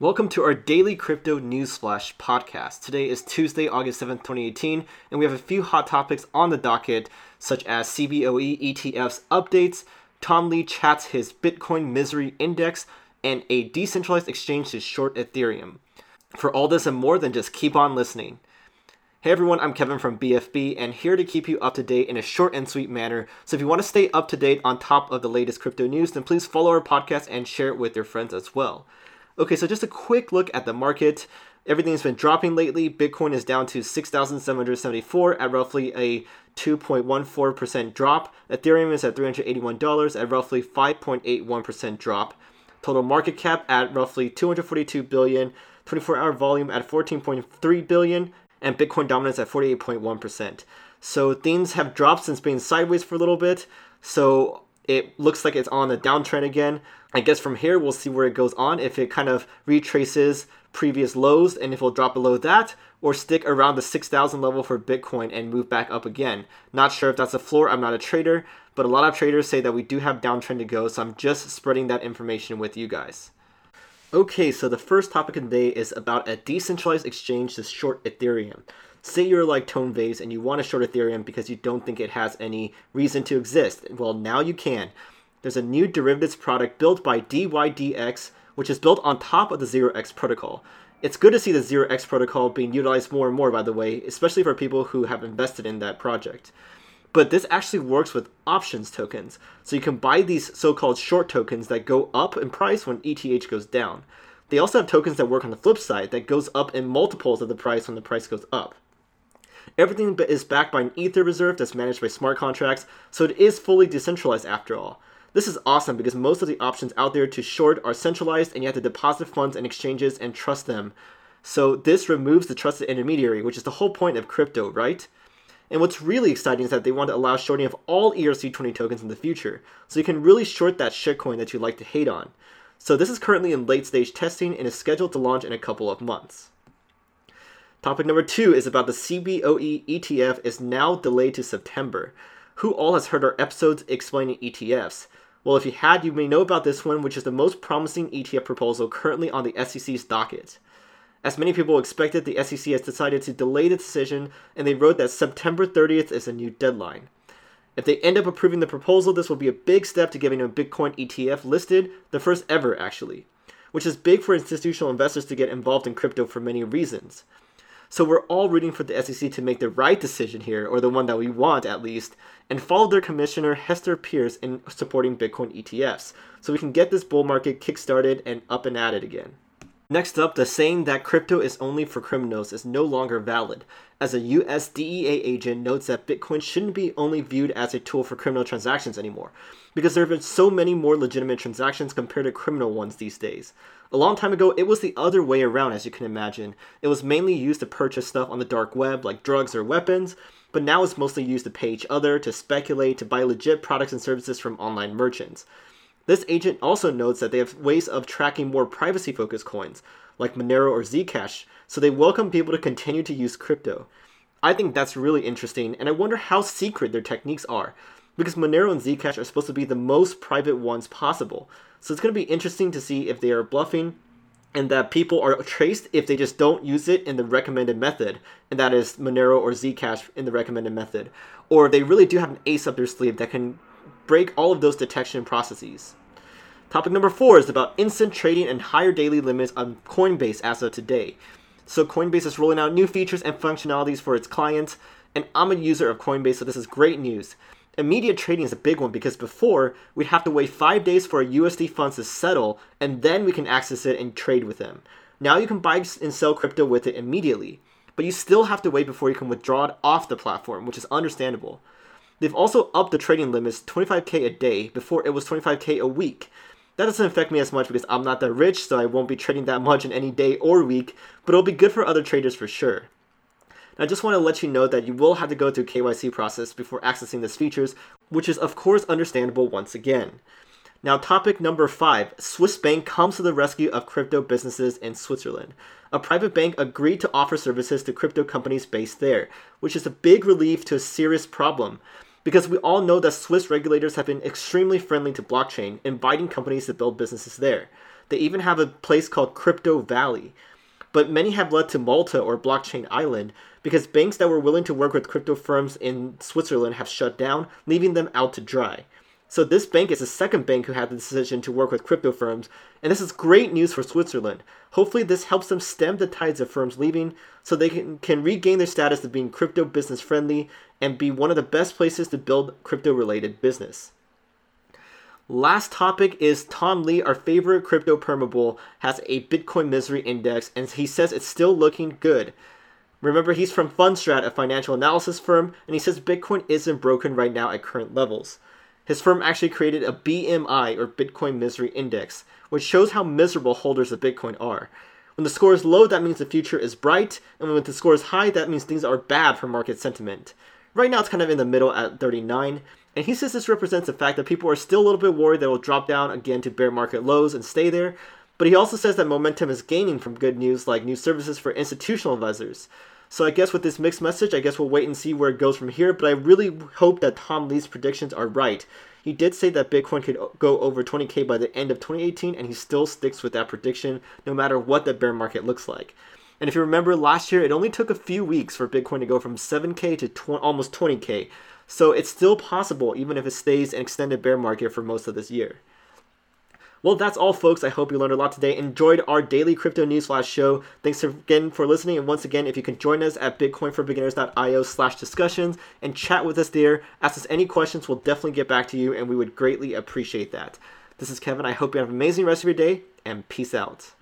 Welcome to our daily crypto news flash podcast. Today is Tuesday, August 7th, 2018, and we have a few hot topics on the docket, such as CBOE ETFs updates, Tom Lee chats his Bitcoin misery index, and a decentralized exchange to short Ethereum. For all this and more, then just keep on listening. Hey everyone, I'm Kevin from BFB and here to keep you up to date in a short and sweet manner. So if you want to stay up to date on top of the latest crypto news, then please follow our podcast and share it with your friends as well. Okay, so just a quick look at the market. Everything's been dropping lately. Bitcoin is down to 6,774 at roughly a 2.14% drop. Ethereum is at $381 at roughly 5.81% drop. Total market cap at roughly 242 billion. 24-hour volume at 14.3 billion, and Bitcoin dominance at 48.1%. So things have dropped since being sideways for a little bit. So it looks like it's on a downtrend again. I guess from here we'll see where it goes on. If it kind of retraces previous lows and if it'll drop below that or stick around the 6,000 level for Bitcoin and move back up again. Not sure if that's a floor. I'm not a trader, but a lot of traders say that we do have downtrend to go. So I'm just spreading that information with you guys. Okay, so the first topic of the day is about a decentralized exchange to short Ethereum. Say you're like Tone Vays and you want to short Ethereum because you don't think it has any reason to exist. Well, now you can. There's a new derivatives product built by DYDX, which is built on top of the 0x protocol. It's good to see the 0x protocol being utilized more and more, by the way, especially for people who have invested in that project. But this actually works with options tokens. So you can buy these so called short tokens that go up in price when ETH goes down. They also have tokens that work on the flip side that goes up in multiples of the price when the price goes up. Everything is backed by an Ether reserve that's managed by smart contracts, so it is fully decentralized after all. This is awesome because most of the options out there to short are centralized and you have to deposit funds in exchanges and trust them. So this removes the trusted intermediary, which is the whole point of crypto, right? And what's really exciting is that they want to allow shorting of all ERC20 tokens in the future, so you can really short that shitcoin that you like to hate on. So this is currently in late stage testing and is scheduled to launch in a couple of months. Topic number two is about the CBOE ETF is now delayed to September. Who all has heard our episodes explaining ETFs? Well, if you had, you may know about this one, which is the most promising ETF proposal currently on the SEC's docket. As many people expected, the SEC has decided to delay the decision, and they wrote that September 30th is a new deadline. If they end up approving the proposal, this will be a big step to getting a Bitcoin ETF listed, the first ever actually, which is big for institutional investors to get involved in crypto for many reasons. So we're all rooting for the SEC to make the right decision here, or the one that we want at least, and follow their commissioner Hester Peirce in supporting Bitcoin ETFs, so we can get this bull market kickstarted and up and at it again. Next up, the saying that crypto is only for criminals is no longer valid, as a US DEA agent notes that Bitcoin shouldn't be only viewed as a tool for criminal transactions anymore, because there have been so many more legitimate transactions compared to criminal ones these days. A long time ago, it was the other way around, as you can imagine. It was mainly used to purchase stuff on the dark web, like drugs or weapons, but now it's mostly used to pay each other, to speculate, to buy legit products and services from online merchants. This agent also notes that they have ways of tracking more privacy focused coins, like Monero or Zcash, so they welcome people to continue to use crypto. I think that's really interesting, and I wonder how secret their techniques are, because Monero and Zcash are supposed to be the most private ones possible. So it's going to be interesting to see if they are bluffing and that people are traced if they just don't use it in the recommended method, and that is Monero or Zcash in the recommended method, or they really do have an ace up their sleeve that can break all of those detection processes. Topic number four is about instant trading and higher daily limits on Coinbase as of today. So, Coinbase is rolling out new features and functionalities for its clients, and I'm a user of Coinbase, so this is great news. Immediate trading is a big one because before we'd have to wait five days for a USD funds to settle, and then we can access it and trade with them. Now you can buy and sell crypto with it immediately, but you still have to wait before you can withdraw it off the platform, which is understandable. They've also upped the trading limits 25k a day before it was 25k a week. That doesn't affect me as much because I'm not that rich, so I won't be trading that much in any day or week, but it'll be good for other traders for sure. I just want to let you know that you will have to go through KYC process before accessing these features, which is of course understandable once again. Now, topic number five Swiss Bank comes to the rescue of crypto businesses in Switzerland. A private bank agreed to offer services to crypto companies based there, which is a big relief to a serious problem because we all know that Swiss regulators have been extremely friendly to blockchain, inviting companies to build businesses there. They even have a place called Crypto Valley. But many have led to Malta or Blockchain Island because banks that were willing to work with crypto firms in Switzerland have shut down, leaving them out to dry. So this bank is the second bank who had the decision to work with crypto firms, and this is great news for Switzerland. Hopefully this helps them stem the tides of firms leaving so they can, can regain their status of being crypto business friendly and be one of the best places to build crypto related business. Last topic is Tom Lee, our favorite crypto permabull, has a Bitcoin misery index and he says it's still looking good. Remember, he's from Fundstrat, a financial analysis firm, and he says Bitcoin isn't broken right now at current levels. His firm actually created a BMI, or Bitcoin Misery Index, which shows how miserable holders of Bitcoin are. When the score is low, that means the future is bright, and when the score is high, that means things are bad for market sentiment. Right now, it's kind of in the middle at 39, and he says this represents the fact that people are still a little bit worried that it will drop down again to bear market lows and stay there. But he also says that momentum is gaining from good news like new services for institutional investors. So I guess with this mixed message, I guess we'll wait and see where it goes from here. But I really hope that Tom Lee's predictions are right. He did say that Bitcoin could go over 20k by the end of 2018, and he still sticks with that prediction no matter what the bear market looks like. And if you remember last year, it only took a few weeks for Bitcoin to go from 7k to tw- almost 20k. So it's still possible, even if it stays an extended bear market for most of this year. Well, that's all, folks. I hope you learned a lot today. Enjoyed our daily crypto news flash show. Thanks again for listening. And once again, if you can join us at bitcoinforbeginners.io slash discussions and chat with us there, ask us any questions, we'll definitely get back to you, and we would greatly appreciate that. This is Kevin. I hope you have an amazing rest of your day, and peace out.